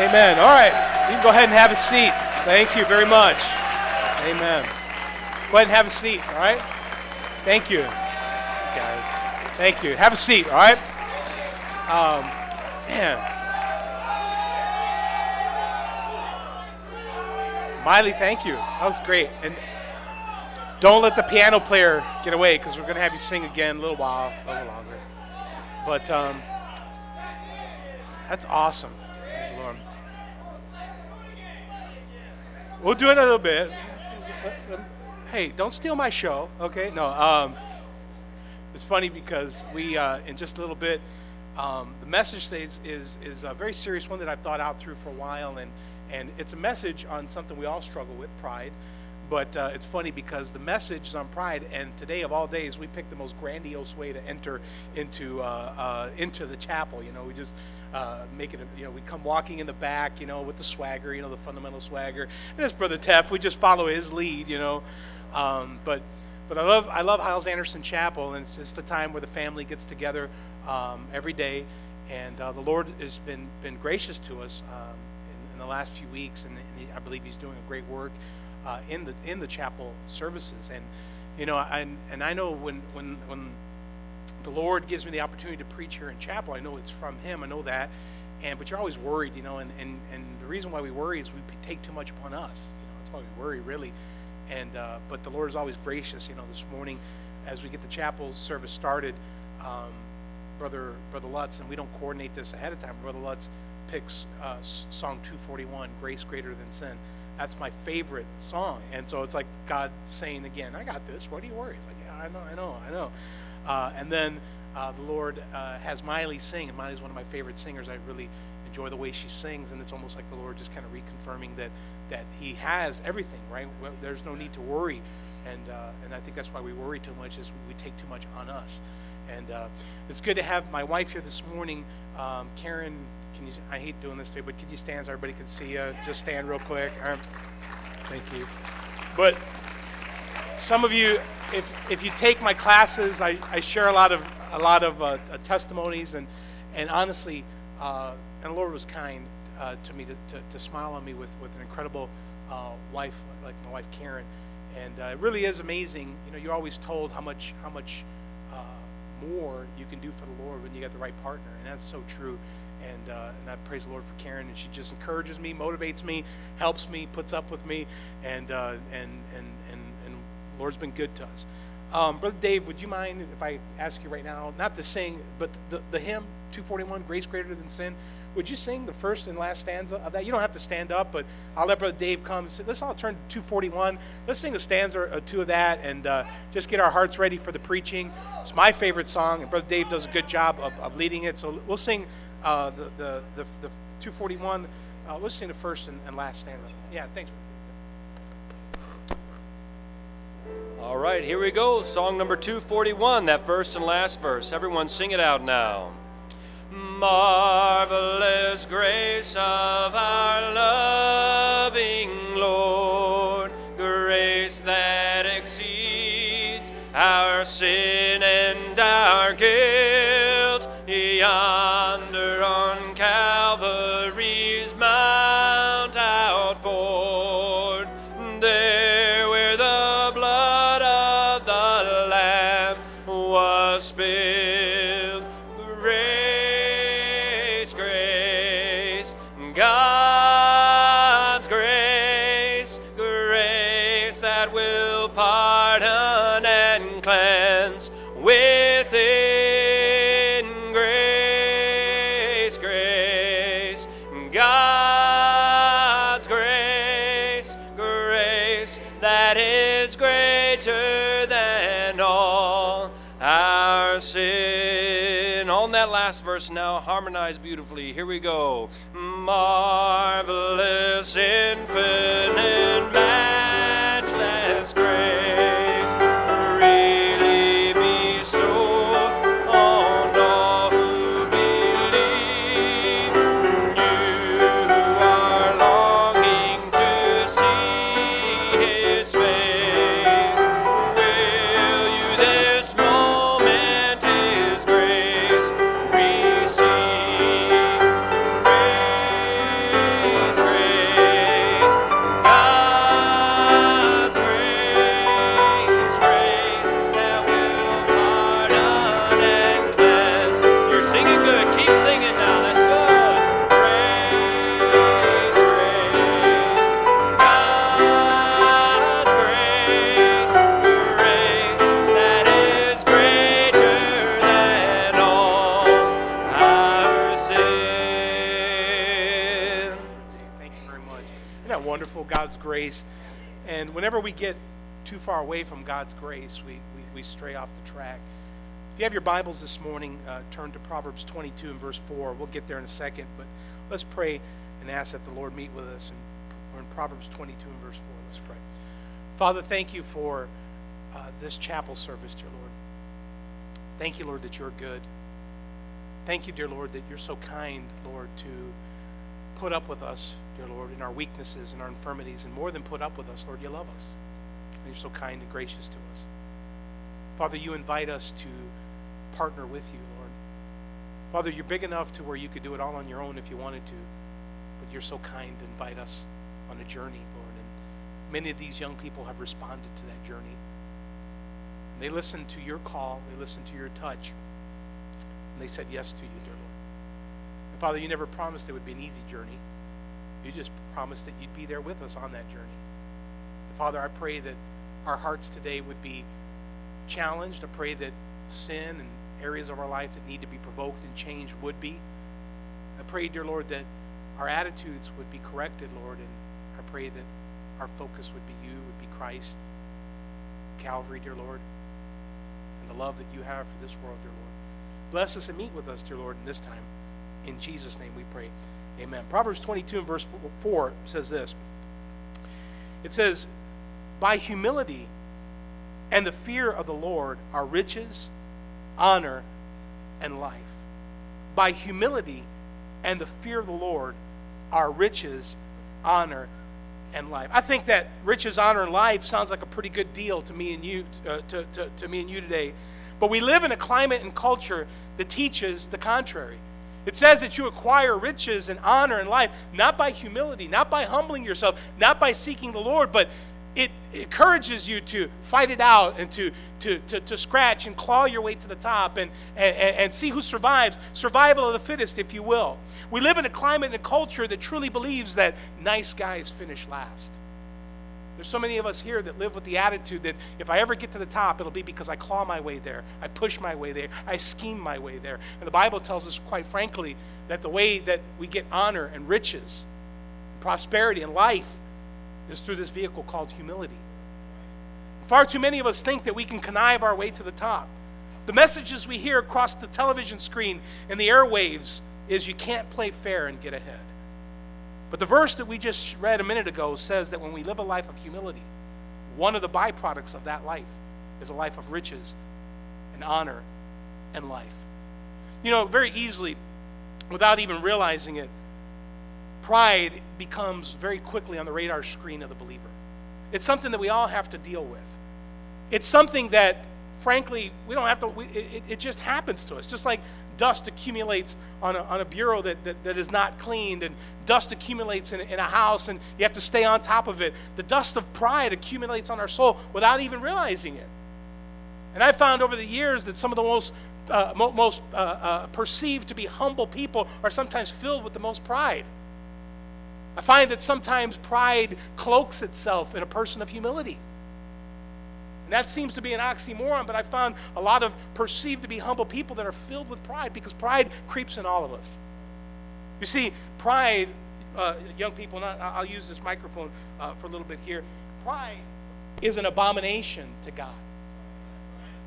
Amen. All right. You can go ahead and have a seat. Thank you very much. Amen. Go ahead and have a seat, all right? Thank you. Guys. Thank you. Have a seat, all right? Um, man. Miley, thank you. That was great. And don't let the piano player get away because we're going to have you sing again a little while, a little longer. But um, that's awesome. Praise the Lord. We'll do it a little bit. Hey, don't steal my show, okay? No. Um, it's funny because we, uh, in just a little bit, um, the message is, is, is a very serious one that I've thought out through for a while, and, and it's a message on something we all struggle with pride. But uh, it's funny because the message is on pride, and today of all days, we picked the most grandiose way to enter into uh, uh, into the chapel. You know, we just uh, make it. A, you know, we come walking in the back. You know, with the swagger. You know, the fundamental swagger. And it's Brother Teff, we just follow his lead. You know, um, but but I love I love Hyles Anderson Chapel, and it's just a time where the family gets together um, every day, and uh, the Lord has been been gracious to us um, in, in, the last few weeks, and, and he, I believe He's doing a great work uh, in the in the chapel services. And you know, and and I know when when when the Lord gives me the opportunity to preach here in chapel, I know it's from Him. I know that. And but you're always worried, you know, and, and, and the reason why we worry is we take too much upon us. You know, that's why we worry really. And uh, but the Lord is always gracious. You know, this morning as we get the chapel service started, um, brother brother Lutz, and we don't coordinate this ahead of time. Brother Lutz picks uh, song 241, "Grace Greater Than Sin." That's my favorite song. And so it's like God saying again, I got this. What do you worry? It's like, yeah, I know, I know, I know. Uh, and then uh, the Lord uh, has Miley sing, and Miley's one of my favorite singers. I really enjoy the way she sings, and it's almost like the Lord just kind of reconfirming that that He has everything, right? Well, there's no need to worry, and uh, and I think that's why we worry too much is we take too much on us. And uh, it's good to have my wife here this morning, um, Karen can you? I hate doing this today, but could you stand so everybody can see you? Just stand real quick. Um, thank you. But some of you, if if you take my classes, I, I share a lot of a lot of uh, uh, testimonies, and and honestly, uh, and the Lord was kind uh, to me to, to, to, smile on me with with an incredible uh, wife like my wife Karen, and uh, it really is amazing. You know, you're always told how much how much more you can do for the Lord when you get the right partner, and that's so true and uh, and I praise the Lord for Karen, and she just encourages me, motivates me, helps me, puts up with me, and uh, and and and and Lord's been good to us. Um, Brother Dave, would you mind if I ask you right now, not to sing, but the, the hymn 241, Grace Greater Than Sin? Would you sing the first and last stanza of that? You don't have to stand up, but I'll let Brother Dave come. Let's all turn to 241. Let's sing a stanza or two of that and uh, just get our hearts ready for the preaching. It's my favorite song, and Brother Dave does a good job of, of leading it. So we'll sing uh, the, the, the, the, 241. Uh, let's sing the first and, and last stanza. Yeah, thanks. All right, here we go. Song number 241, that first and last verse. Everyone sing it out now. Marvelous grace of our loving Lord, grace that exceeds our sin and our guilt. Yonder last verse now, harmonize beautifully. Here we go. Marvelous, infinite, matchless we, stray off the track. If you have your Bibles this morning, uh, turn to Proverbs 22 and verse 4. We'll get there in a second, but let's pray and ask that the Lord meet with us. And we're in Proverbs 22 and verse 4. Let's pray. Father, thank you for uh, this chapel service, dear Lord. Thank you, Lord, that you're good. Thank you, dear Lord, that you're so kind, Lord, to put up with us, dear Lord, in our weaknesses and our infirmities. And more than put up with us, Lord, you love us. And you're so kind and gracious to us. Father, you invite us to partner with you, Lord. Father, you're big enough to where you could do it all on your own if you wanted to, but you're so kind to invite us on a journey, Lord. And many of these young people have responded to that journey. And they listened to your call, they listened to your touch, and they said yes to you, dear Lord. And Father, you never promised it would be an easy journey. You just promised that you'd be there with us on that journey. And Father, I pray that our hearts today would be challenged. I pray that sin and areas of our life that need to be provoked and changed would be. I pray, dear Lord, that our attitudes would be corrected, Lord, and I pray that our focus would be you, would be Christ, Calvary, dear Lord, and the love that you have for this world, dear Lord. Bless us and meet with us, dear Lord, in this time. In Jesus' name we pray. Amen. Proverbs 22 and verse 4 says this It says, By humility and the fear of the Lord are riches, honor, and life. By humility and the fear of the Lord are riches, honor, and life. I think that riches, honor, and life sounds like a pretty good deal to me and you, uh, to, to, to me and you today. But we live in a climate and culture that teaches the contrary. It says that you acquire riches and honor and life not by humility, not by humbling yourself, not by seeking the Lord, but it encourages you to fight it out and to, to, to, to scratch and claw your way to the top and, and, and see who survives. Survival of the fittest, if you will. We live in a climate and a culture that truly believes that nice guys finish last. There's so many of us here that live with the attitude that if I ever get to the top, it'll be because I claw my way there, I push my way there, I scheme my way there. And the Bible tells us, quite frankly, that the way that we get honor and riches, prosperity and life is through this vehicle called humility. Far too many of us think that we can connive our way to the top. The messages we hear across the television screen and the airwaves is you can't play fair and get ahead. But the verse that we just read a minute ago says that when we live a life of humility, one of the byproducts of that life is a life of riches and honor and life. You know, very easily, without even realizing it, pride becomes very quickly on the radar screen of the believer. It's something that we all have to deal with. It's something that, frankly, we don't have to, we, it, it just happens to us. Just like dust accumulates on a, on a bureau that, that, that is not cleaned, and dust accumulates in, in a house, and you have to stay on top of it. The dust of pride accumulates on our soul without even realizing it. And I found over the years that some of the most, uh, mo- most uh, uh, perceived to be humble people are sometimes filled with the most pride. I find that sometimes pride cloaks itself in a person of humility. And that seems to be an oxymoron, but I found a lot of perceived to be humble people that are filled with pride because pride creeps in all of us. You see, pride, uh, young people, not, I'll use this microphone uh, for a little bit here. Pride is an abomination to God.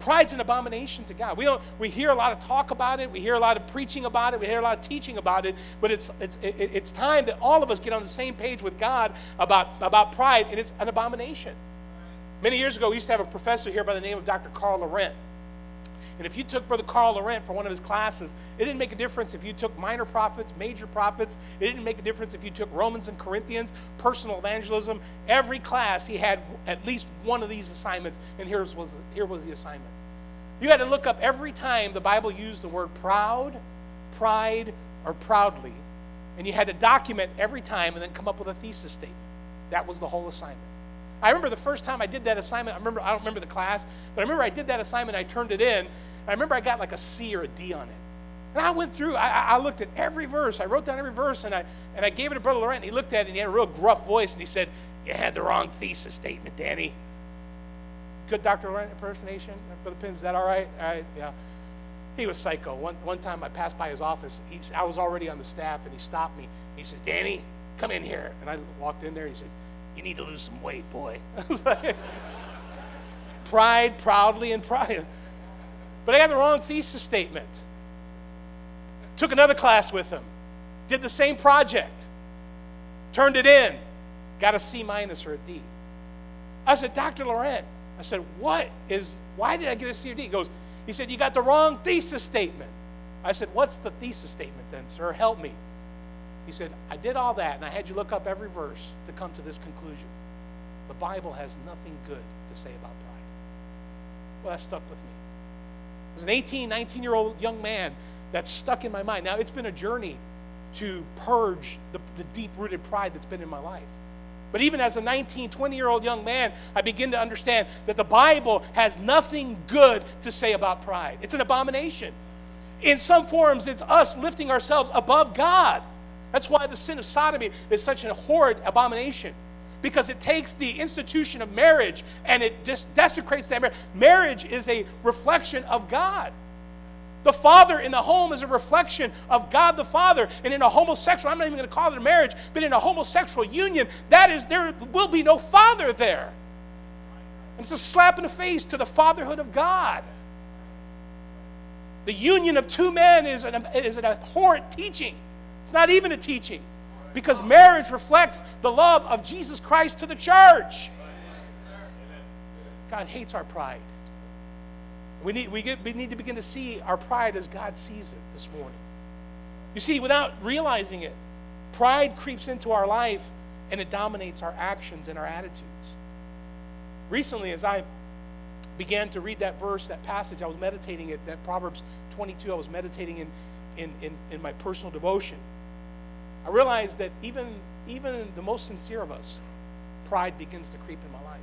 Pride's an abomination to God. We don't. We hear a lot of talk about it. We hear a lot of preaching about it. We hear a lot of teaching about it. But it's it's it's time that all of us get on the same page with God about about pride, and it's an abomination. Many years ago, we used to have a professor here by the name of Dr. Carl Laurent. And if you took Brother Carl Laurent for one of his classes, it didn't make a difference if you took minor prophets, major prophets. It didn't make a difference if you took Romans and Corinthians, personal evangelism. Every class, he had at least one of these assignments, and here was, here was the assignment. You had to look up every time the Bible used the word proud, pride, or proudly, and you had to document every time and then come up with a thesis statement. That was the whole assignment. I remember the first time I did that assignment, I remember I don't remember the class, but I remember I did that assignment, I turned it in, I remember I got like a C or a D on it. And I went through, I, I looked at every verse, I wrote down every verse, and I and I gave it to Brother Laurent, and he looked at it and he had a real gruff voice, and he said, You had the wrong thesis statement, Danny. Good Dr. Laurent impersonation? Brother Pins, is that all right? All right, yeah. He was psycho. One, one time I passed by his office. He, I was already on the staff, and he stopped me. He said, Danny, come in here. And I walked in there. And he said, You need to lose some weight, boy. Pride, proudly, and pride. But I got the wrong thesis statement. Took another class with him, did the same project, turned it in, got a C minus or a D. I said, Dr. Laurent, I said, what is, why did I get a C or D? He goes, he said, you got the wrong thesis statement. I said, what's the thesis statement then, sir? Help me. He said, I did all that, and I had you look up every verse to come to this conclusion. The Bible has nothing good to say about pride. Well, that stuck with me. As an 18, 19 year old young man, that's stuck in my mind. Now, it's been a journey to purge the, the deep rooted pride that's been in my life. But even as a 19, 20 year old young man, I begin to understand that the Bible has nothing good to say about pride. It's an abomination. In some forms, it's us lifting ourselves above God. That's why the sin of sodomy is such a horrid abomination. Because it takes the institution of marriage and it just desecrates that marriage. Marriage is a reflection of God. The father in the home is a reflection of God the Father. And in a homosexual, I'm not even going to call it a marriage, but in a homosexual union, that is, there will be no father there. And it's a slap in the face to the fatherhood of God. The union of two men is an, is an abhorrent teaching. It's not even a teaching because marriage reflects the love of Jesus Christ to the church. God hates our pride. We need, we, get, we need to begin to see our pride as God sees it this morning. You see, without realizing it, pride creeps into our life and it dominates our actions and our attitudes. Recently, as I began to read that verse, that passage, I was meditating it, that Proverbs 22, I was meditating in, in, in, in my personal devotion. I realized that even, even the most sincere of us, pride begins to creep in my life,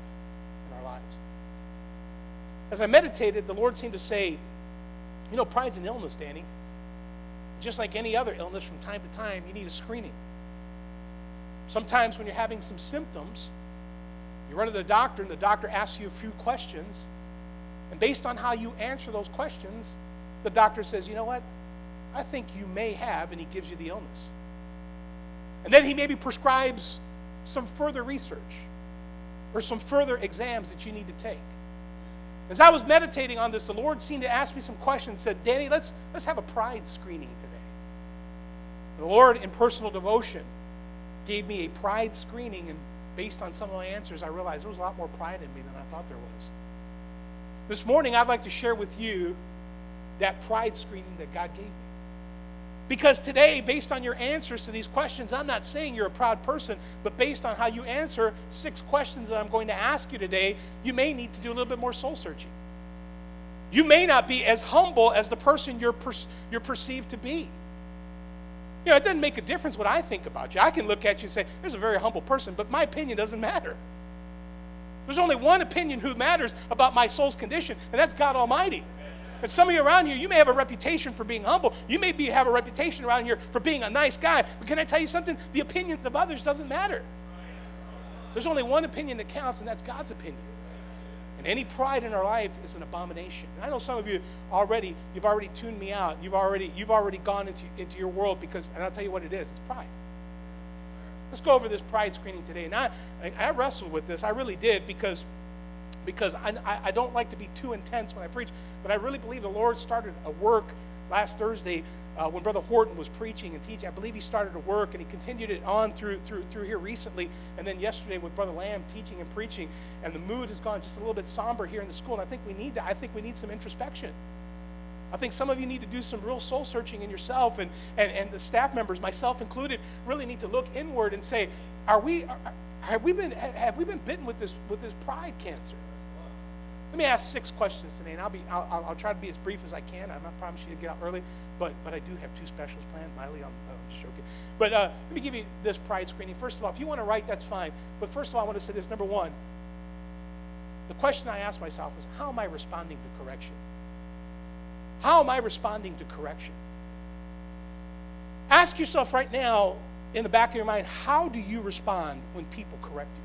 in our lives. As I meditated, the Lord seemed to say, You know, pride's an illness, Danny. Just like any other illness, from time to time, you need a screening. Sometimes when you're having some symptoms, you run to the doctor, and the doctor asks you a few questions. And based on how you answer those questions, the doctor says, You know what? I think you may have, and he gives you the illness. And then he maybe prescribes some further research or some further exams that you need to take. As I was meditating on this, the Lord seemed to ask me some questions. Said, Danny, let's, let's have a pride screening today. The Lord, in personal devotion, gave me a pride screening, and based on some of my answers, I realized there was a lot more pride in me than I thought there was. This morning, I'd like to share with you that pride screening that God gave me. Because today, based on your answers to these questions, I'm not saying you're a proud person, but based on how you answer six questions that I'm going to ask you today, you may need to do a little bit more soul searching. You may not be as humble as the person you're, per- you're perceived to be. You know, it doesn't make a difference what I think about you. I can look at you and say, there's a very humble person, but my opinion doesn't matter. There's only one opinion who matters about my soul's condition, and that's God Almighty. And some of you around here, you may have a reputation for being humble. You may be, have a reputation around here for being a nice guy. But can I tell you something? The opinions of others doesn't matter. There's only one opinion that counts, and that's God's opinion. And any pride in our life is an abomination. And I know some of you already, you've already tuned me out. You've already, you've already gone into, into your world because, and I'll tell you what it is, it's pride. Let's go over this pride screening today. And I, I wrestled with this. I really did because because I, I, don't like to be too intense when I preach, but I really believe the Lord started a work last Thursday uh, when Brother Horton was preaching and teaching. I believe he started a work and he continued it on through, through, through here recently, and then yesterday with Brother Lamb teaching and preaching, and the mood has gone just a little bit somber here in the school, and I think we need that. I think we need some introspection. I think some of you need to do some real soul searching in yourself, and, and, and the staff members, myself included, really need to look inward and say, are we, are, have we been, have we been bitten with this, with this pride cancer? Let me ask six questions today, and I'll be I'll, I'll try to be as brief as I can. I'm not promising you to get out early, but but I do have two specials planned. Miley, I'm, I'm joking. But uh, let me give you this pride screening. First of all, if you want to write, that's fine. But first of all, I want to say this. Number one, the question I ask myself is, how am I responding to correction? How am I responding to correction? Ask yourself right now, in the back of your mind, how do you respond when people correct you?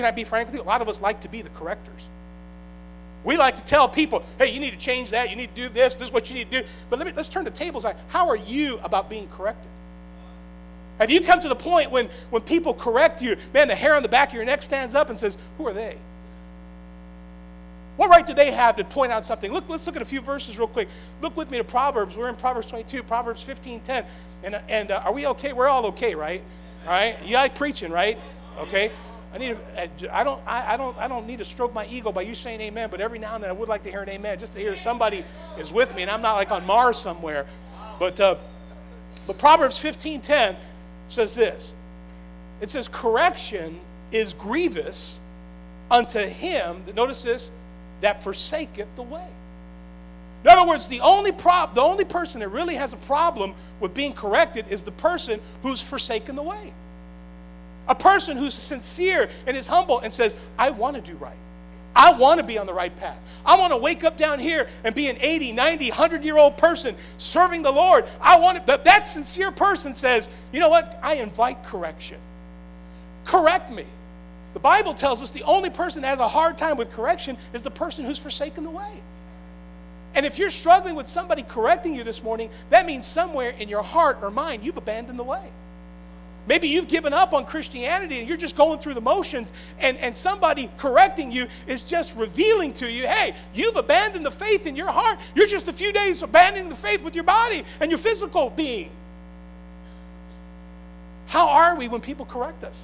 Can I be frank with you? A lot of us like to be the correctors. We like to tell people, hey, you need to change that, you need to do this, this is what you need to do. But let me, let's turn the tables on. How are you about being corrected? Have you come to the point when, when people correct you, man, the hair on the back of your neck stands up and says, Who are they? What right do they have to point out something? Look, let's look at a few verses real quick. Look with me to Proverbs. We're in Proverbs 22, Proverbs 15, 10. And, and uh, are we okay? We're all okay, right? All right? You like preaching, right? Okay. I need. A, I don't. I, I don't. I don't need to stroke my ego by you saying amen. But every now and then, I would like to hear an amen, just to hear somebody is with me, and I'm not like on Mars somewhere. But uh, but Proverbs 15:10 says this. It says, "Correction is grievous unto him." Notice this, that forsaketh the way. In other words, the only prob- the only person that really has a problem with being corrected is the person who's forsaken the way. A person who's sincere and is humble and says, I want to do right. I want to be on the right path. I want to wake up down here and be an 80, 90, 100 year old person serving the Lord. I want to, but that sincere person says, you know what? I invite correction. Correct me. The Bible tells us the only person that has a hard time with correction is the person who's forsaken the way. And if you're struggling with somebody correcting you this morning, that means somewhere in your heart or mind you've abandoned the way. Maybe you've given up on Christianity and you're just going through the motions, and, and somebody correcting you is just revealing to you, hey, you've abandoned the faith in your heart. You're just a few days abandoning the faith with your body and your physical being. How are we when people correct us?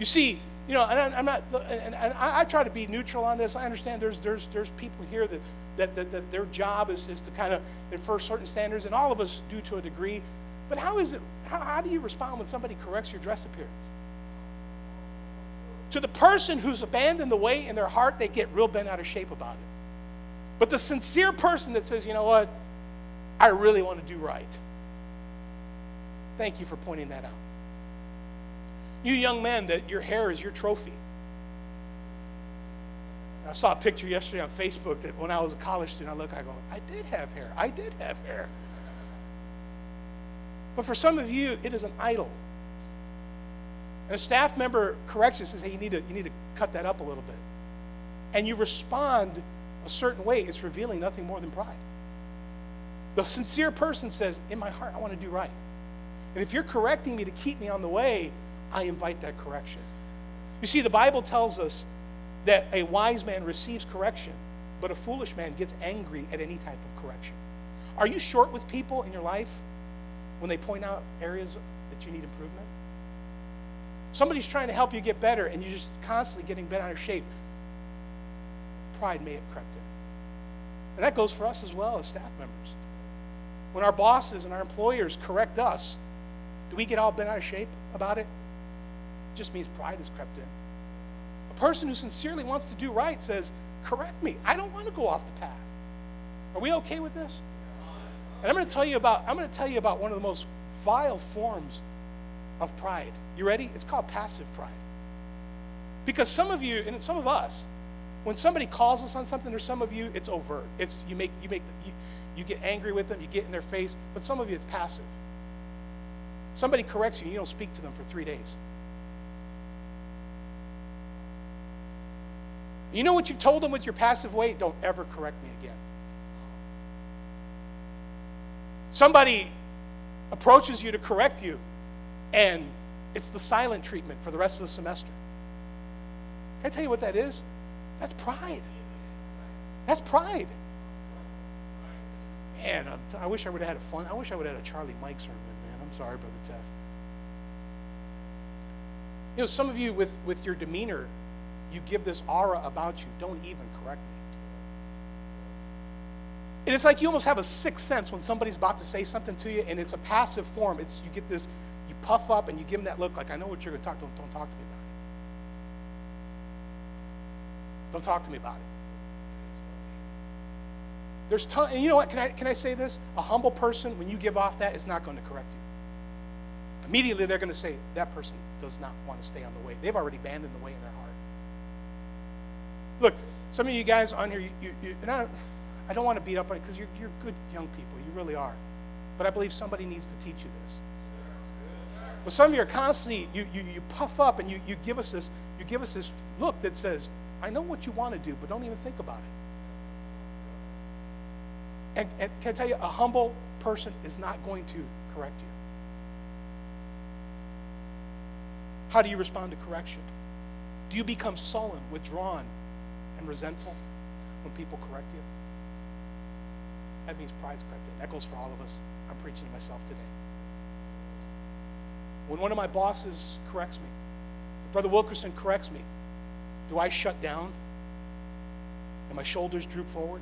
You see, you know, and I'm not, and, I, try to be neutral on this. I understand there's, there's, there's people here that, that, that, that their job is, is to kind of enforce certain standards, and all of us do to a degree. But how is it, how, how do you respond when somebody corrects your dress appearance? To the person who's abandoned the way in their heart, they get real bent out of shape about it. But the sincere person that says, you know what, I really want to do right. Thank you for pointing that out. You young men, that your hair is your trophy. I saw a picture yesterday on Facebook that when I was a college student, I look, I go, I did have hair. I did have hair. But for some of you, it is an idol. And a staff member corrects you, and says, hey, you need, to, you need to cut that up a little bit. And you respond a certain way, it's revealing nothing more than pride. The sincere person says, in my heart, I want to do right. And if you're correcting me to keep me on the way, I invite that correction. You see, the Bible tells us that a wise man receives correction, but a foolish man gets angry at any type of correction. Are you short with people in your life? When they point out areas that you need improvement? Somebody's trying to help you get better and you're just constantly getting bent out of shape. Pride may have crept in. And that goes for us as well as staff members. When our bosses and our employers correct us, do we get all bent out of shape about it? It just means pride has crept in. A person who sincerely wants to do right says, Correct me. I don't want to go off the path. Are we okay with this? And I'm going to tell you about I'm going to tell you about one of the most vile forms of pride. You ready? It's called passive pride. Because some of you and some of us, when somebody calls us on something, or some of you, it's overt. It's you make you make you, you get angry with them, you get in their face, but some of you it's passive. Somebody corrects you, and you don't speak to them for three days. You know what you've told them with your passive way? Don't ever correct me again. Somebody approaches you to correct you, and it's the silent treatment for the rest of the semester. Can I tell you what that is? That's pride. That's pride. Man, i wish I would have had a fun. I wish I would have had a Charlie Mike sermon, man. I'm sorry, Brother Teff. You know, some of you with, with your demeanor, you give this aura about you. Don't even correct me. And it's like you almost have a sixth sense when somebody's about to say something to you, and it's a passive form. It's you get this, you puff up and you give them that look like, I know what you're going to talk. Don't, don't talk to me about it. Don't talk to me about it. There's ton, and you know what? Can I can I say this? A humble person, when you give off that, is not going to correct you. Immediately, they're going to say that person does not want to stay on the way. They've already abandoned the way in their heart. Look, some of you guys on here, you, you, you and I, I don't want to beat up on you because you're, you're good young people. You really are. But I believe somebody needs to teach you this. But some of you are constantly, you, you, you puff up and you, you give us this, you give us this look that says, I know what you want to do, but don't even think about it. And, and can I tell you, a humble person is not going to correct you. How do you respond to correction? Do you become sullen, withdrawn, and resentful when people correct you? That means pride's crept in. Goes for all of us. I'm preaching to myself today. When one of my bosses corrects me, Brother Wilkerson corrects me, do I shut down? And my shoulders droop forward?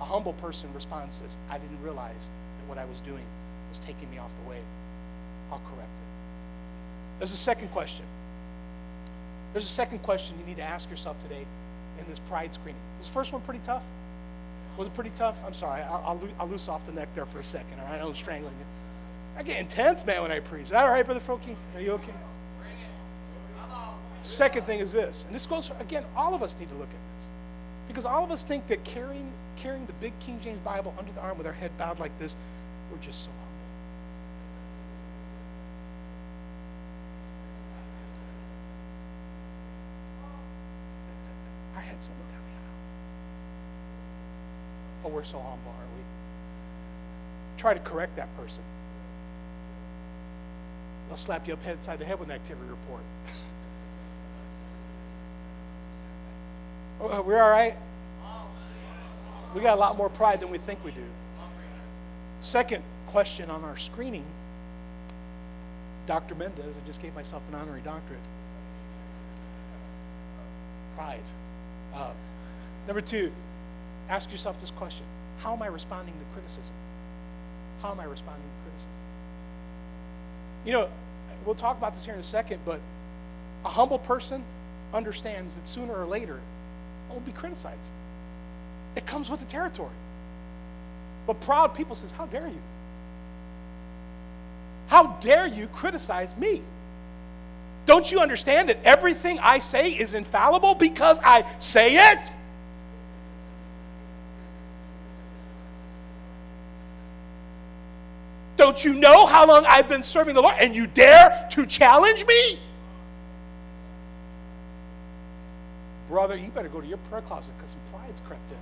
A humble person responds says, I didn't realize that what I was doing was taking me off the way. I'll correct it. There's a second question. There's a second question you need to ask yourself today in this pride screening. This first one pretty tough? Was it pretty tough? I'm sorry. I'll, I'll, I'll loose off the neck there for a second. All right, I'm strangling you. I get intense, man, when I preach. All right, Brother Frokie? Are you okay? Second thing is this, and this goes, for, again, all of us need to look at this. Because all of us think that carrying, carrying the big King James Bible under the arm with our head bowed like this, we're just so we're so humble, aren't we? Try to correct that person. They'll slap you upside the head with an activity report. Oh, we're all right? We got a lot more pride than we think we do. Second question on our screening Dr. Mendez, I just gave myself an honorary doctorate. Pride. Uh, number two, ask yourself this question How am I responding to criticism? How am I responding to criticism? You know, we'll talk about this here in a second, but a humble person understands that sooner or later I will be criticized. It comes with the territory. But proud people says, "How dare you? How dare you criticize me? Don't you understand that everything I say is infallible because I say it?" Don't you know how long I've been serving the Lord and you dare to challenge me? brother, you better go to your prayer closet because some pride's crept in.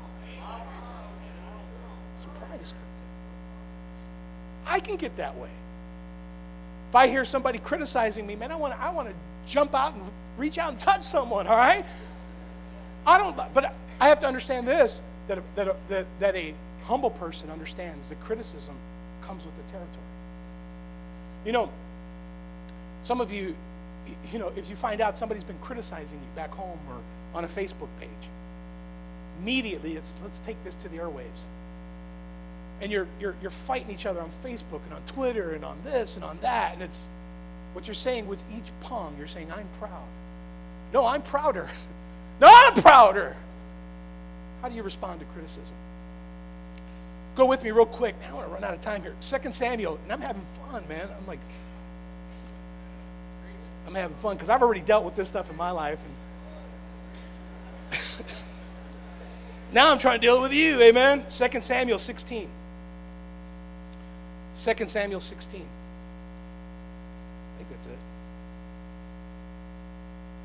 Some pride crept in. I can get that way. If I hear somebody criticizing me, man, I want to, I want to jump out and reach out and touch someone, all right? I don't, but I have to understand this that a, that a, that, a humble person understands that criticism comes with the territory. You know, some of you, you know, if you find out somebody's been criticizing you back home or on a Facebook page. Immediately, it's let's take this to the airwaves. And you're, you're, you're fighting each other on Facebook and on Twitter and on this and on that. And it's what you're saying with each pong, you're saying, I'm proud. No, I'm prouder. no, I'm prouder. How do you respond to criticism? Go with me real quick. I want to run out of time here. Second Samuel, and I'm having fun, man. I'm like, I'm having fun because I've already dealt with this stuff in my life. And now I'm trying to deal with you, amen? 2 Samuel 16. 2 Samuel 16. I think that's it.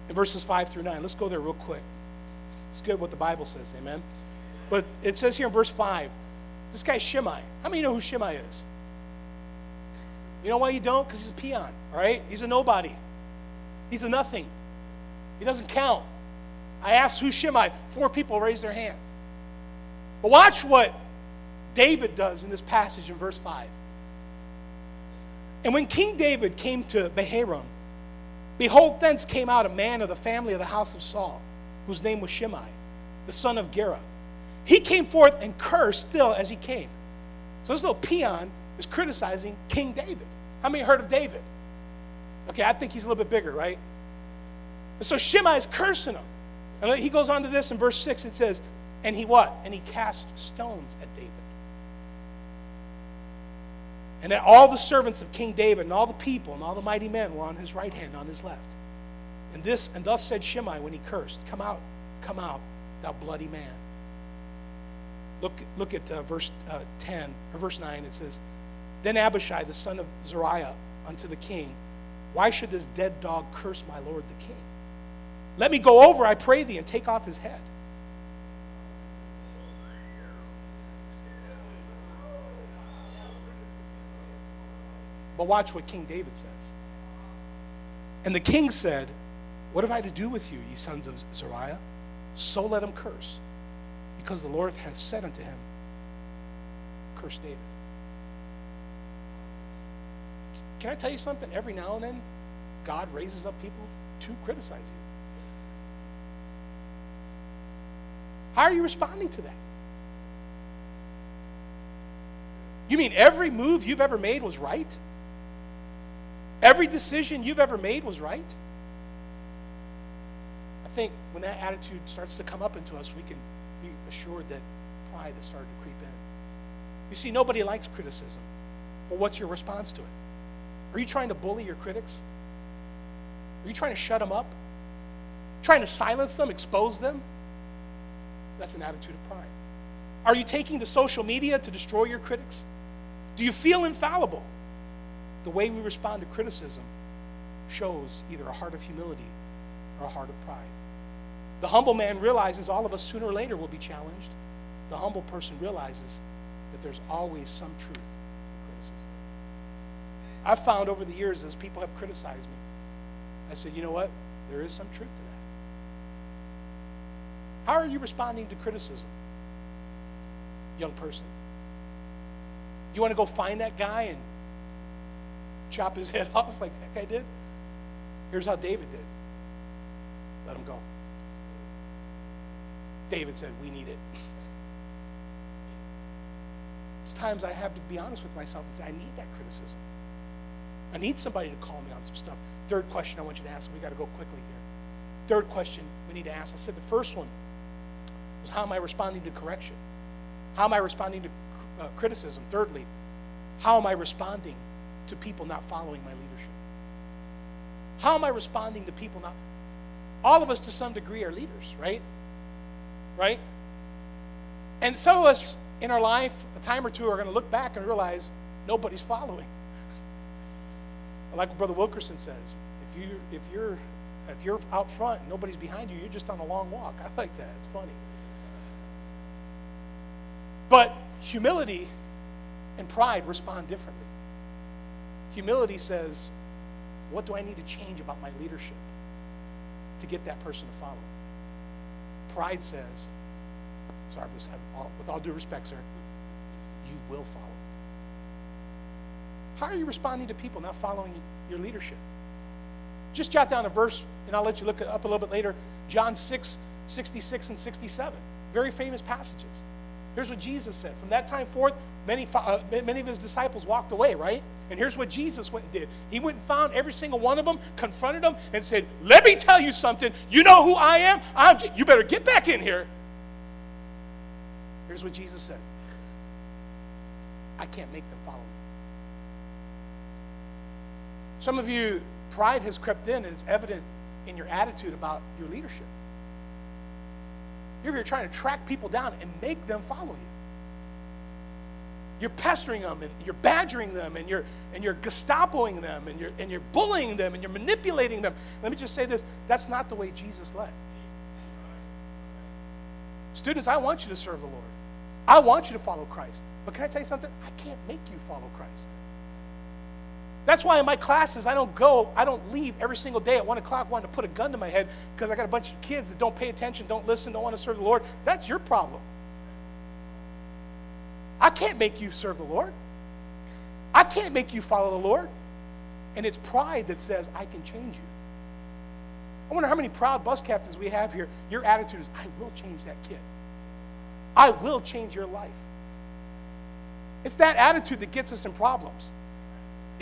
In verses 5 through 9. Let's go there real quick. It's good what the Bible says, amen? But it says here in verse 5, this guy Shimei. How many know who Shimei is? You know why you don't? Because he's a peon, right? He's a nobody. He's a nothing. He doesn't count. I asked who Shimei. Four people raised their hands. But watch what David does in this passage in verse 5. And when King David came to Bahurim, behold, thence came out a man of the family of the house of Saul, whose name was Shimei, the son of Gera. He came forth and cursed still as he came. So this little peon is criticizing King David. How many heard of David? Okay, I think he's a little bit bigger, right? And so Shimei is cursing him. And he goes on to this in verse 6. It says, And he what? And he cast stones at David. And that all the servants of King David and all the people and all the mighty men were on his right hand, on his left. And this and thus said Shimei when he cursed, Come out, come out, thou bloody man. Look, look at uh, verse uh, 10 or verse 9. It says, Then Abishai, the son of Zeruiah, unto the king, Why should this dead dog curse my lord the king? Let me go over, I pray thee, and take off his head. But watch what King David says. And the king said, What have I to do with you, ye sons of Zeruiah? So let him curse, because the Lord has said unto him, Curse David. Can I tell you something? Every now and then, God raises up people to criticize you. How are you responding to that? You mean every move you've ever made was right? Every decision you've ever made was right? I think when that attitude starts to come up into us, we can assured that pride has started to creep in. You see, nobody likes criticism. But what's your response to it? Are you trying to bully your critics? Are you trying to shut them up? Trying to silence them, expose them? That's an attitude of pride. Are you taking to social media to destroy your critics? Do you feel infallible? The way we respond to criticism shows either a heart of humility or a heart of pride. The humble man realizes all of us sooner or later will be challenged. The humble person realizes that there's always some truth in criticism. I've found over the years as people have criticized me, I said, you know what? There is some truth to that. How are you responding to criticism, young person? You want to go find that guy and chop his head off like that guy did? Here's how David did let him go. David said, We need it. There's times I have to be honest with myself and say, I need that criticism. I need somebody to call me on some stuff. Third question I want you to ask, we got to go quickly here. Third question we need to ask. I said the first one was how am I responding to correction? How am I responding to uh, criticism? Thirdly, how am I responding to people not following my leadership? How am I responding to people not? All of us, to some degree, are leaders, right? Right? And some of us in our life, a time or two, are going to look back and realize nobody's following. Like what Brother Wilkerson says, if you if you're if you're out front and nobody's behind you, you're just on a long walk. I like that. It's funny. But humility and pride respond differently. Humility says, What do I need to change about my leadership to get that person to follow? Pride says, Sorry, with all due respect, sir, you will follow. How are you responding to people not following your leadership? Just jot down a verse, and I'll let you look it up a little bit later. John 6, 66 and 67. Very famous passages. Here's what Jesus said. From that time forth, many, uh, many of his disciples walked away, right? And here's what Jesus went and did. He went and found every single one of them, confronted them, and said, Let me tell you something. You know who I am? I'm, you better get back in here. Here's what Jesus said I can't make them follow me. Some of you, pride has crept in, and it's evident in your attitude about your leadership. You're here trying to track people down and make them follow you. You're pestering them and you're badgering them and you're and you're Gestapoing them and you're and you're bullying them and you're manipulating them. Let me just say this: that's not the way Jesus led. Students, I want you to serve the Lord. I want you to follow Christ. But can I tell you something? I can't make you follow Christ. That's why in my classes, I don't go, I don't leave every single day at 1 o'clock wanting to put a gun to my head because I got a bunch of kids that don't pay attention, don't listen, don't want to serve the Lord. That's your problem. I can't make you serve the Lord. I can't make you follow the Lord. And it's pride that says, I can change you. I wonder how many proud bus captains we have here. Your attitude is, I will change that kid. I will change your life. It's that attitude that gets us in problems.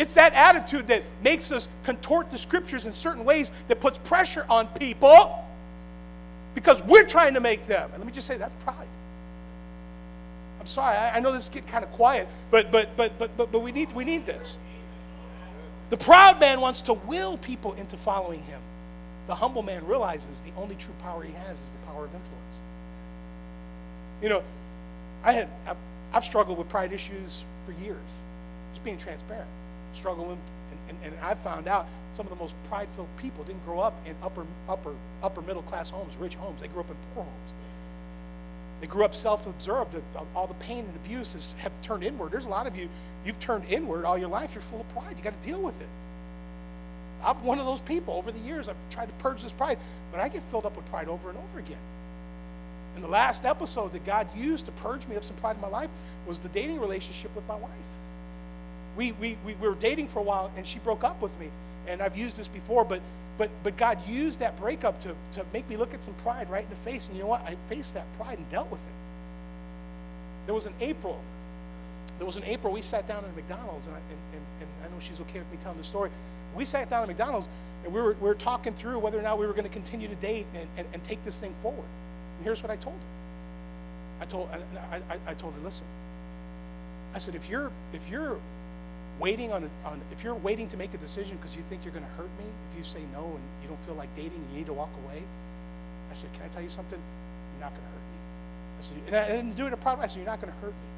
It's that attitude that makes us contort the scriptures in certain ways that puts pressure on people because we're trying to make them. And let me just say that's pride. I'm sorry, I, I know this is getting kind of quiet, but but but but but but we need we need this. The proud man wants to will people into following him. The humble man realizes the only true power he has is the power of influence. You know, I had I've struggled with pride issues for years, just being transparent struggling. And, and, and I found out some of the most prideful people didn't grow up in upper, upper, upper middle class homes, rich homes. They grew up in poor homes. They grew up self absorbed. All the pain and abuse has, have turned inward. There's a lot of you, you've turned inward all your life. You're full of pride. You got to deal with it. I'm one of those people over the years. I've tried to purge this pride, but I get filled up with pride over and over again. And the last episode that God used to purge me of some pride in my life was the dating relationship with my wife. We, we, we were dating for a while, and she broke up with me. And I've used this before, but, but, but God used that breakup to, to make me look at some pride right in the face. And you know what? I faced that pride and dealt with it. There was an April. There was an April we sat down at McDonald's, and I, and, and, and I know she's okay with me telling the story. We sat down at McDonald's, and we were, we were talking through whether or not we were going to continue to date and, and, and take this thing forward. And here's what I told her. I told, I, I, I told her, listen. I said, if you're, if you're waiting on, on if you're waiting to make a decision because you think you're going to hurt me, if you say no and you don't feel like dating and you need to walk away, I said, can I tell you something? You're not going to hurt me. I said, and I, didn't do it a problem. I said, you're not going to hurt me.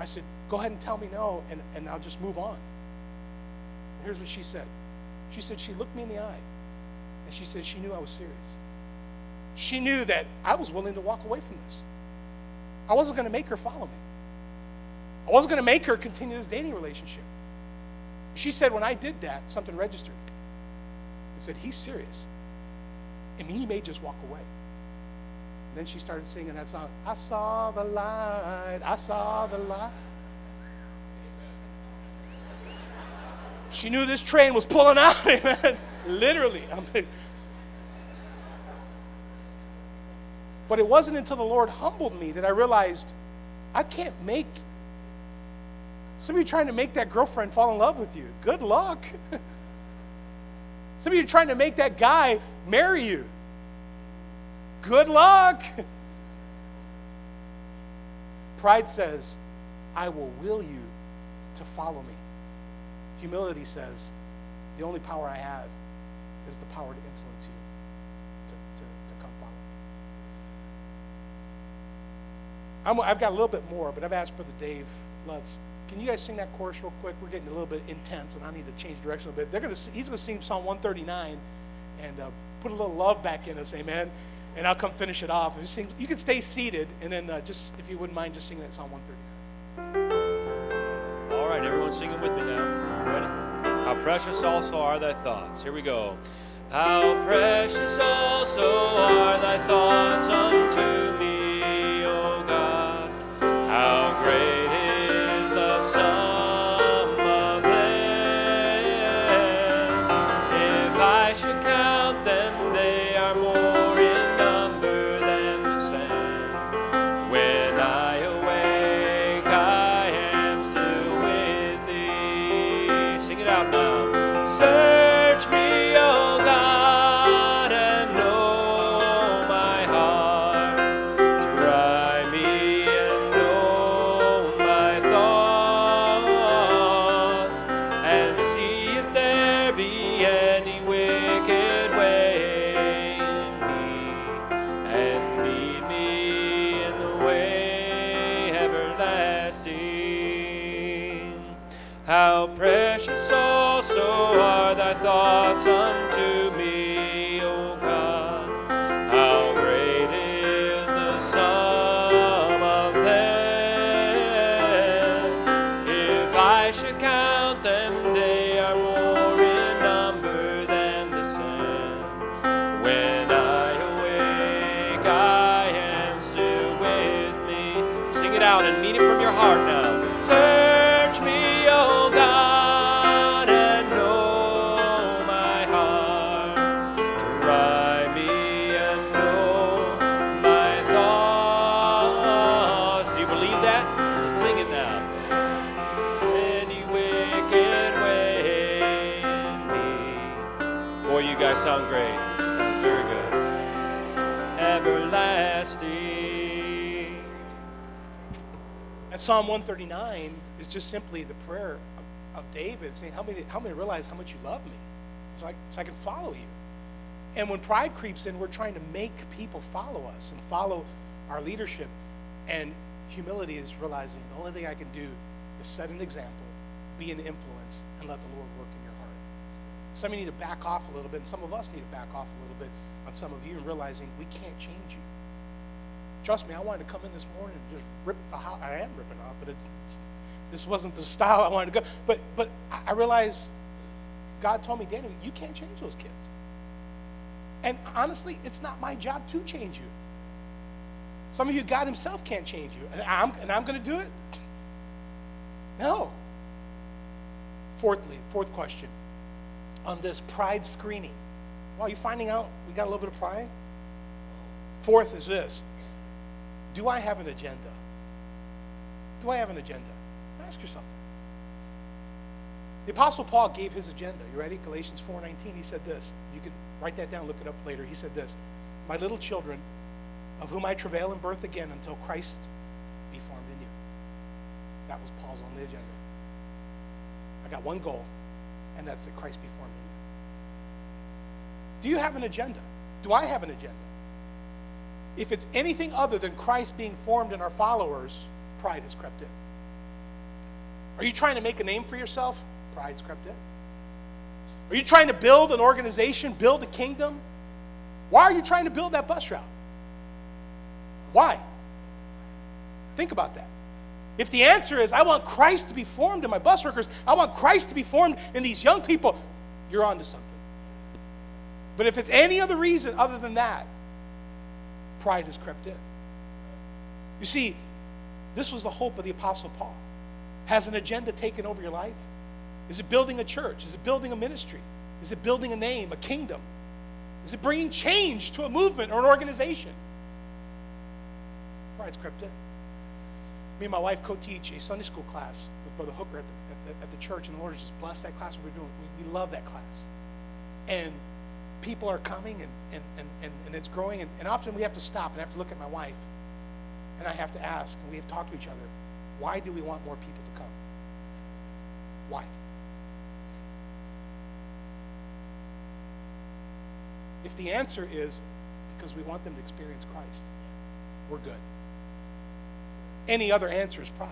I said, go ahead and tell me no, and, and I'll just move on. And here's what she said. She said she looked me in the eye, and she said she knew I was serious. She knew that I was willing to walk away from this. I wasn't going to make her follow me. I wasn't going to make her continue this dating relationship. She said, when I did that, something registered. It said, he's serious. And he may just walk away. And then she started singing that song, I saw the light, I saw the light. She knew this train was pulling out, amen. Literally. I mean, but it wasn't until the Lord humbled me that I realized I can't make some of you trying to make that girlfriend fall in love with you. Good luck. Some of you trying to make that guy marry you. Good luck. Pride says, I will will you to follow me. Humility says, the only power I have is the power to influence you to, to, to come follow me. i have got a little bit more, but I've asked Brother Dave Lutz can you guys sing that chorus real quick? We're getting a little bit intense, and I need to change direction a bit. They're gonna, he's going to sing Psalm 139 and uh, put a little love back in us, amen. And I'll come finish it off. Sing, you can stay seated, and then uh, just, if you wouldn't mind, just singing that Psalm 139. All right, everyone singing with me now. Ready? How precious also are thy thoughts. Here we go. How precious also are thy thoughts unto me, Psalm 139 is just simply the prayer of, of David saying, help me, to, help me to realize how much you love me so I, so I can follow you. And when pride creeps in, we're trying to make people follow us and follow our leadership. And humility is realizing the only thing I can do is set an example, be an influence, and let the Lord work in your heart. Some of you need to back off a little bit, and some of us need to back off a little bit on some of you and realizing we can't change you. Trust me, I wanted to come in this morning and just rip the house. I am ripping off, but it's, it's, this wasn't the style I wanted to go. But but I realized God told me, Danny, you can't change those kids. And honestly, it's not my job to change you. Some of you, God Himself can't change you. And I'm, and I'm going to do it? No. Fourthly, fourth question on this pride screening. Well, you finding out we got a little bit of pride? Fourth is this Do I have an agenda? Do I have an agenda? Ask yourself that. The Apostle Paul gave his agenda. You ready? Galatians 4:19. He said this. You can write that down, look it up later. He said this: My little children, of whom I travail in birth again until Christ be formed in you. That was Paul's only agenda. I got one goal, and that's that Christ be formed in you. Do you have an agenda? Do I have an agenda? If it's anything other than Christ being formed in our followers, pride has crept in. Are you trying to make a name for yourself? Pride's crept in. Are you trying to build an organization, build a kingdom? Why are you trying to build that bus route? Why? Think about that. If the answer is, I want Christ to be formed in my bus workers, I want Christ to be formed in these young people, you're on to something. But if it's any other reason other than that, pride has crept in. You see, this was the hope of the Apostle Paul. Has an agenda taken over your life? Is it building a church? Is it building a ministry? Is it building a name, a kingdom? Is it bringing change to a movement or an organization? Pride's crept in. Me and my wife co-teach a Sunday school class with Brother Hooker at the, at the, at the church, and the Lord has just blessed that class. We're doing. We, we love that class, and people are coming, and and and, and, and it's growing. And, and often we have to stop and I have to look at my wife, and I have to ask, and we have talked to each other, why do we want more people to come? Why? If the answer is because we want them to experience Christ, we're good. Any other answer is pride.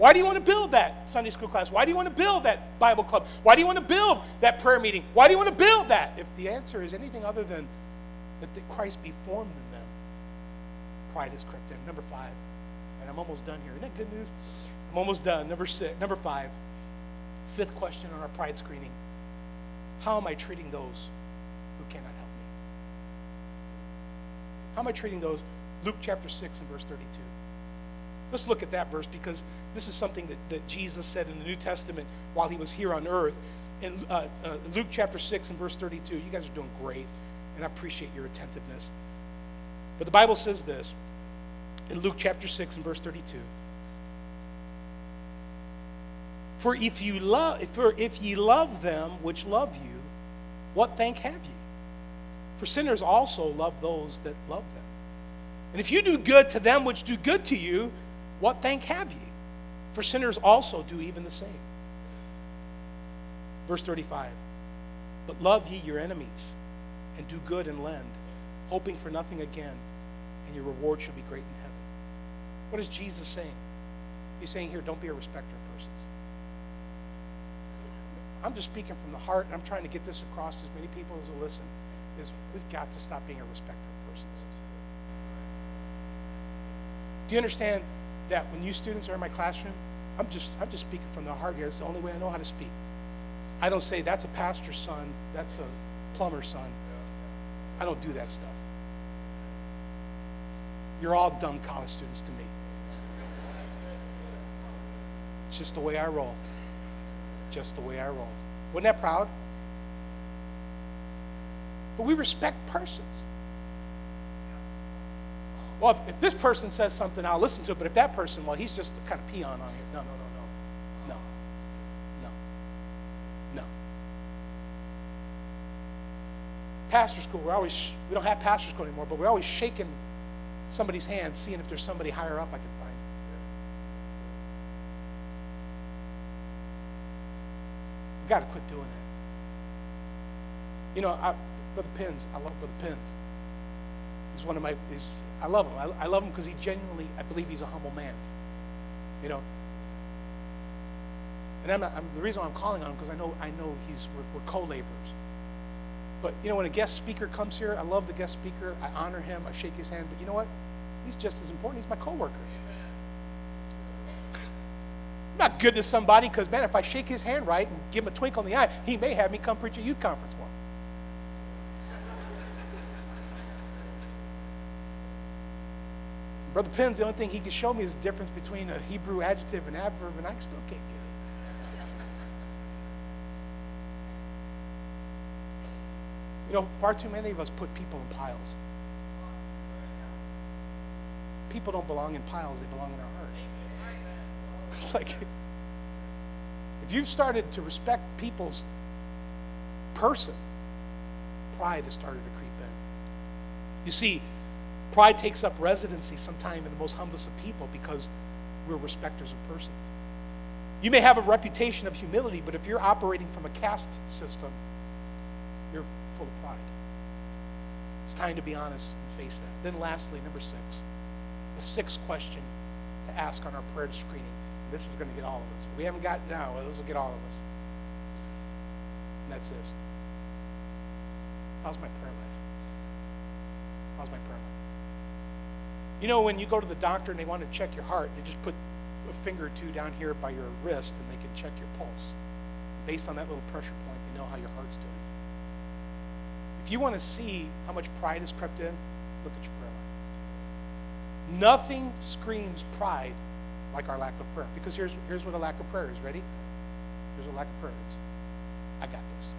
Why do you want to build that Sunday school class? Why do you want to build that Bible club? Why do you want to build that prayer meeting? Why do you want to build that? If the answer is anything other than that Christ be formed in them, pride has crept in. Number five, and I'm almost done here. Isn't that good news? I'm almost done. Number six, number five, fifth question on our pride screening. How am I treating those who cannot help me? How am I treating those? Luke chapter 6 and verse 32. Let's look at that verse because this is something that, that Jesus said in the New Testament while he was here on earth. In uh, uh, Luke chapter 6 and verse 32, you guys are doing great, and I appreciate your attentiveness. But the Bible says this in Luke chapter 6 and verse 32. For if you love, for if ye love them which love you, what thank have ye? For sinners also love those that love them. And if you do good to them which do good to you, what thank have ye? For sinners also do even the same. Verse 35 But love ye your enemies, and do good and lend, hoping for nothing again, and your reward shall be great in heaven. What is Jesus saying? He's saying here, don't be a respecter of persons. I'm just speaking from the heart, and I'm trying to get this across to as many people as will listen, is we've got to stop being a respecter of persons. Do you understand that when you students are in my classroom, I'm just I'm just speaking from the heart here. It's the only way I know how to speak. I don't say that's a pastor's son, that's a plumber's son. I don't do that stuff. You're all dumb college students to me. It's just the way I roll. Just the way I roll. Wasn't that proud? But we respect persons well, if, if, this person says something, I'll listen to it. But if that person, well, he's just kind of peon on here. No, no, no, no. No. No. No. Pastor school, we're always, we don't have pastor school anymore, but we're always shaking somebody's hand, seeing if there's somebody higher up I can find. We've got to quit doing that. You know, I, Brother Pins, I love Brother Pins. He's one of my, he's, I love him. I, I love him because he genuinely, I believe he's a humble man. You know? And I'm, not, I'm the reason I'm calling on him because I know, I know he's, we're, we're co-laborers. But, you know, when a guest speaker comes here, I love the guest speaker. I honor him. I shake his hand. But you know what? He's just as important. He's my coworker. not good to somebody because, man, if I shake his hand right and give him a twinkle in the eye, he may have me come preach a youth conference for him. Brother Penn's, the only thing he can show me is the difference between a Hebrew adjective and adverb, and I still can't get it. You know, far too many of us put people in piles. People don't belong in piles, they belong in our heart. It's like if you've started to respect people's person, pride has started to creep in. You see, pride takes up residency sometime in the most humblest of people because we're respecters of persons. You may have a reputation of humility, but if you're operating from a caste system, you're full of pride. It's time to be honest and face that. Then, lastly, number six, the sixth question to ask on our prayer screening this is going to get all of us. We haven't got now. This will get all of us. And that's this. How's my prayer life? How's my prayer? You know, when you go to the doctor and they want to check your heart, they just put a finger or two down here by your wrist and they can check your pulse. Based on that little pressure point, they know how your heart's doing. If you want to see how much pride has crept in, look at your prayer life. Nothing screams pride like our lack of prayer. Because here's, here's what a lack of prayer is. Ready? Here's what a lack of prayer is. I got this.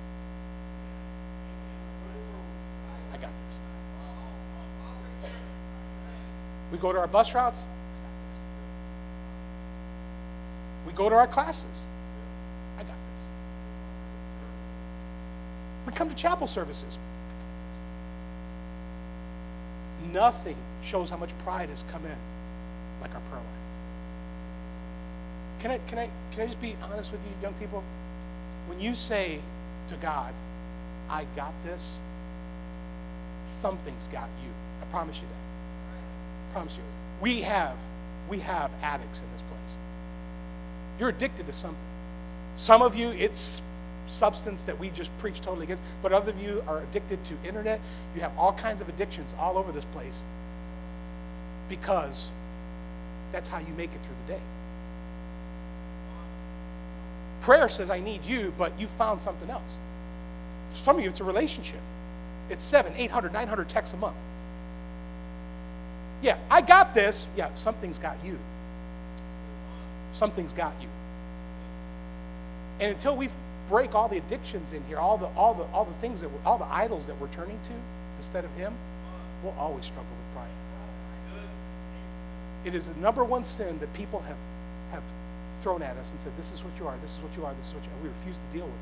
I got this. We go to our bus routes. We go to our classes. I got this. We come to chapel services. Nothing shows how much pride has come in like our prayer life. Can I, can, I, can I just be honest with you, young people? When you say to God, I got this, something's got you. I promise you that. Promise you. We have, we have addicts in this place. You're addicted to something. Some of you, it's substance that we just preach totally against, but other of you are addicted to internet. You have all kinds of addictions all over this place because that's how you make it through the day. Prayer says, I need you, but you found something else. some of you, it's a relationship. It's seven, 800, 900 texts a month. Yeah, I got this. Yeah, something's got you. Something's got you. And until we break all the addictions in here, all the, all the, all the things that, we're, all the idols that we're turning to instead of Him, we'll always struggle with pride. It is the number one sin that people have, have thrown at us and said, This is what you are, this is what you are, this is what you are. We refuse to deal with it.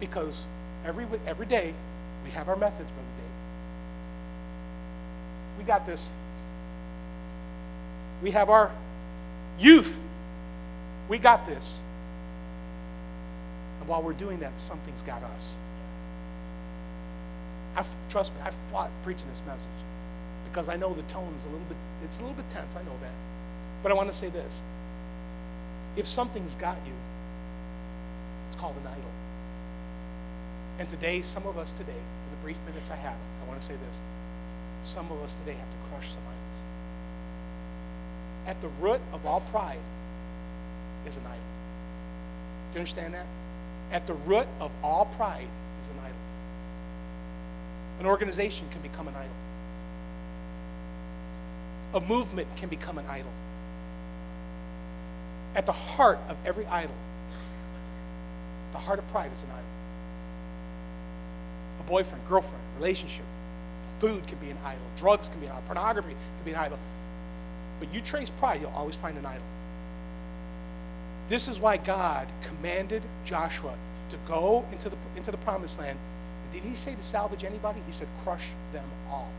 Because every, every day we have our methods, Brother Dave. We got this. We have our youth. We got this. And while we're doing that, something's got us. I, trust me, I fought preaching this message because I know the tone is a little bit, it's a little bit tense. I know that. But I want to say this if something's got you, it's called an idol. And today, some of us today, in the brief minutes I have, I want to say this. Some of us today have to crush some idols. At the root of all pride is an idol. Do you understand that? At the root of all pride is an idol. An organization can become an idol. A movement can become an idol at the heart of every idol, the heart of pride is an idol. A boyfriend, girlfriend, relationship, food can be an idol, drugs can be an idol, pornography can be an idol. But you trace pride, you'll always find an idol. This is why God commanded Joshua to go into the, into the promised land. And did he say to salvage anybody? He said, crush them all.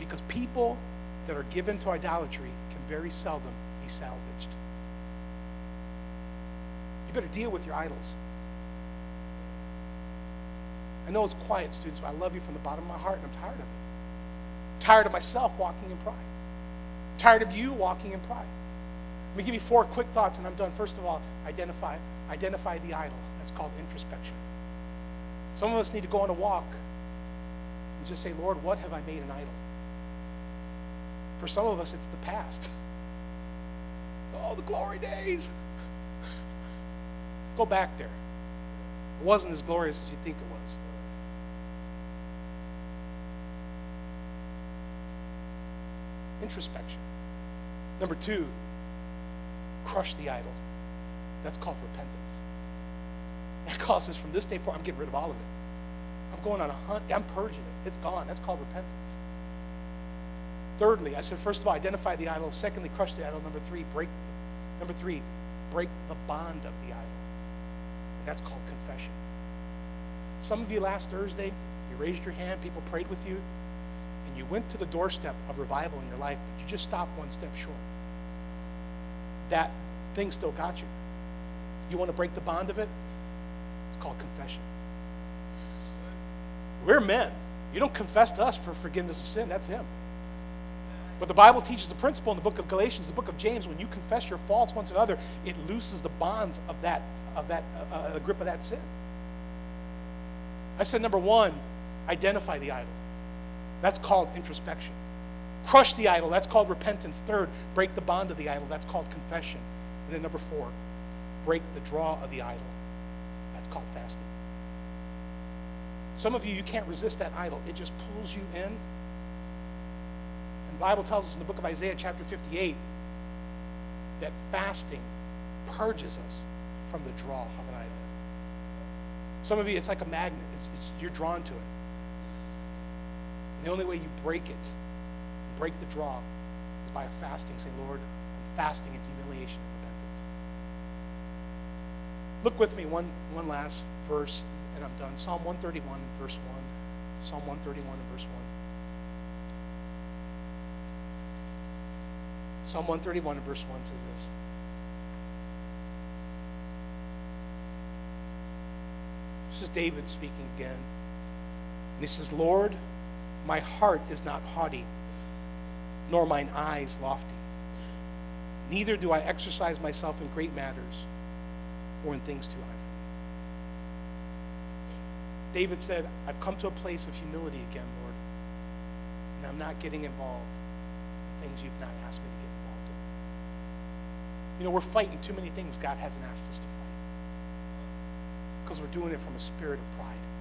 Because people that are given to idolatry can very seldom be salvaged. You better deal with your idols. I know it's quiet, students, but I love you from the bottom of my heart, and I'm tired of it. I'm tired of myself walking in pride. I'm tired of you walking in pride. Let me give you four quick thoughts, and I'm done. First of all, identify, identify the idol. That's called introspection. Some of us need to go on a walk and just say, Lord, what have I made an idol? For some of us, it's the past. Oh, the glory days. Go back there. It wasn't as glorious as you think it was. Introspection. Number two, crush the idol. That's called repentance. That causes from this day forward, I'm getting rid of all of it. I'm going on a hunt. I'm purging it. It's gone. That's called repentance. Thirdly, I said, first of all, identify the idol. Secondly, crush the idol. Number three, break. Number three, break the bond of the idol. And that's called confession. Some of you last Thursday, you raised your hand, people prayed with you, and you went to the doorstep of revival in your life, but you just stopped one step short. That thing still got you. You want to break the bond of it? It's called confession. We're men. You don't confess to us for forgiveness of sin, that's Him. But the Bible teaches a principle in the book of Galatians, the book of James, when you confess your faults one to another, it looses the bonds of that, of that uh, uh, grip of that sin. I said, number one, identify the idol. That's called introspection. Crush the idol. That's called repentance. Third, break the bond of the idol. That's called confession. And then number four, break the draw of the idol. That's called fasting. Some of you, you can't resist that idol. It just pulls you in. And the Bible tells us in the book of Isaiah, chapter 58, that fasting purges us from the draw of an idol. Some of you, it's like a magnet. It's, it's, you're drawn to it. The only way you break it, break the draw, is by fasting, saying, Lord, I'm fasting in humiliation and repentance. Look with me one, one last verse, and I'm done. Psalm 131, verse 1. Psalm 131 and verse 1. Psalm 131 and verse 1 says this. This is David speaking again. And he says, Lord, my heart is not haughty, nor mine eyes lofty. Neither do I exercise myself in great matters or in things too high for me. David said, I've come to a place of humility again, Lord, and I'm not getting involved in things you've not asked me to get involved in. You know, we're fighting too many things God hasn't asked us to fight because we're doing it from a spirit of pride.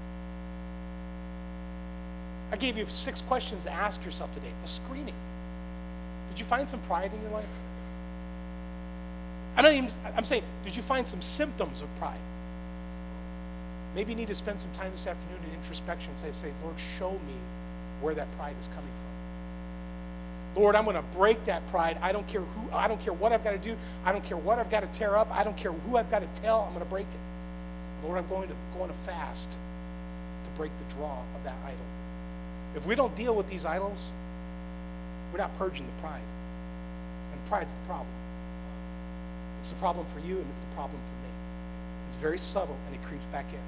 I gave you six questions to ask yourself today. A screening. Did you find some pride in your life? I'm not even, I'm saying, did you find some symptoms of pride? Maybe you need to spend some time this afternoon in introspection. Say, say, Lord, show me where that pride is coming from. Lord, I'm going to break that pride. I don't care who, I don't care what I've got to do. I don't care what I've got to tear up. I don't care who I've got to tell. I'm going to break it. Lord, I'm going to go on a fast to break the draw of that idol. If we don't deal with these idols, we're not purging the pride. And pride's the problem. It's the problem for you, and it's the problem for me. It's very subtle, and it creeps back in.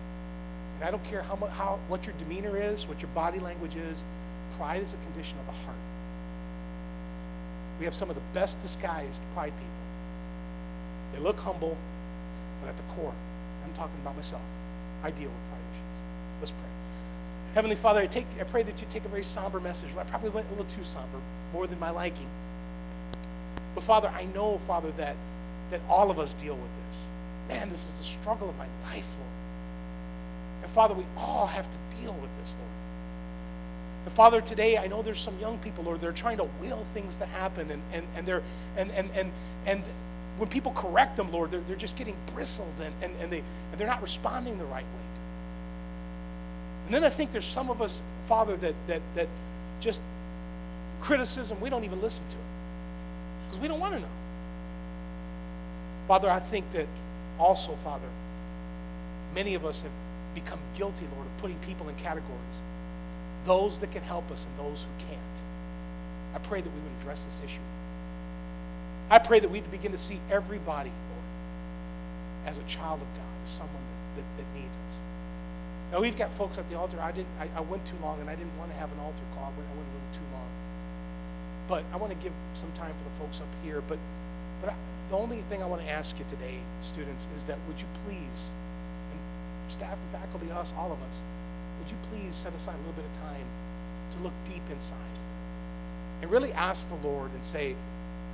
And I don't care how, much, how what your demeanor is, what your body language is. Pride is a condition of the heart. We have some of the best disguised pride people. They look humble, but at the core, I'm talking about myself. I deal with pride issues. Let's pray. Heavenly Father, I, take, I pray that you take a very somber message. I probably went a little too somber, more than my liking. But Father, I know, Father, that, that all of us deal with this. Man, this is the struggle of my life, Lord. And Father, we all have to deal with this, Lord. And Father, today I know there's some young people, Lord, they're trying to will things to happen, and, and, and they're and and and and when people correct them, Lord, they're, they're just getting bristled and, and, and they and they're not responding the right way. And then I think there's some of us, Father, that that that just criticism, we don't even listen to it. Because we don't want to know. Father, I think that also, Father, many of us have become guilty, Lord, of putting people in categories. Those that can help us and those who can't. I pray that we would address this issue. I pray that we'd begin to see everybody, Lord, as a child of God, as someone that, that, that needs us. Now we've got folks at the altar. I didn't. I, I, went too long, and I didn't want to have an altar call. But I went a little too long. But I want to give some time for the folks up here. But, but I, the only thing I want to ask you today, students, is that would you please, and staff and faculty, us, all of us, would you please set aside a little bit of time to look deep inside and really ask the Lord and say,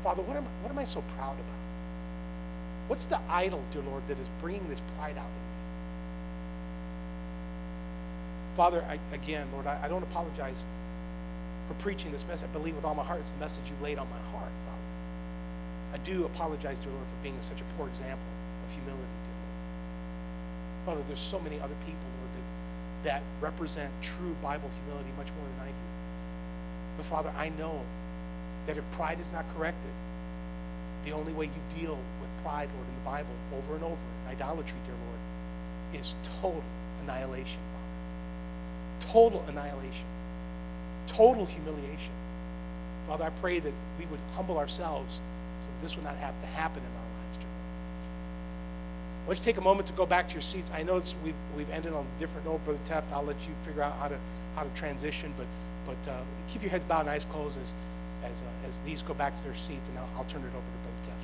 Father, what am I, what am I so proud about? What's the idol, dear Lord, that is bringing this pride out in me? Father, I, again, Lord, I, I don't apologize for preaching this message. I believe with all my heart it's the message you laid on my heart, Father. I do apologize, dear Lord, for being such a poor example of humility, dear Lord. Father, there's so many other people, Lord, that, that represent true Bible humility much more than I do. But Father, I know that if pride is not corrected, the only way you deal with pride, Lord, in the Bible over and over, idolatry, dear Lord, is total annihilation, Father. Total annihilation. Total humiliation. Father, I pray that we would humble ourselves so that this would not have to happen in our lives, dear you take a moment to go back to your seats? I know we've, we've ended on a different note, Brother Teft. I'll let you figure out how to, how to transition, but, but uh, keep your heads bowed and eyes closed as, as, uh, as these go back to their seats, and I'll, I'll turn it over to Brother Teft.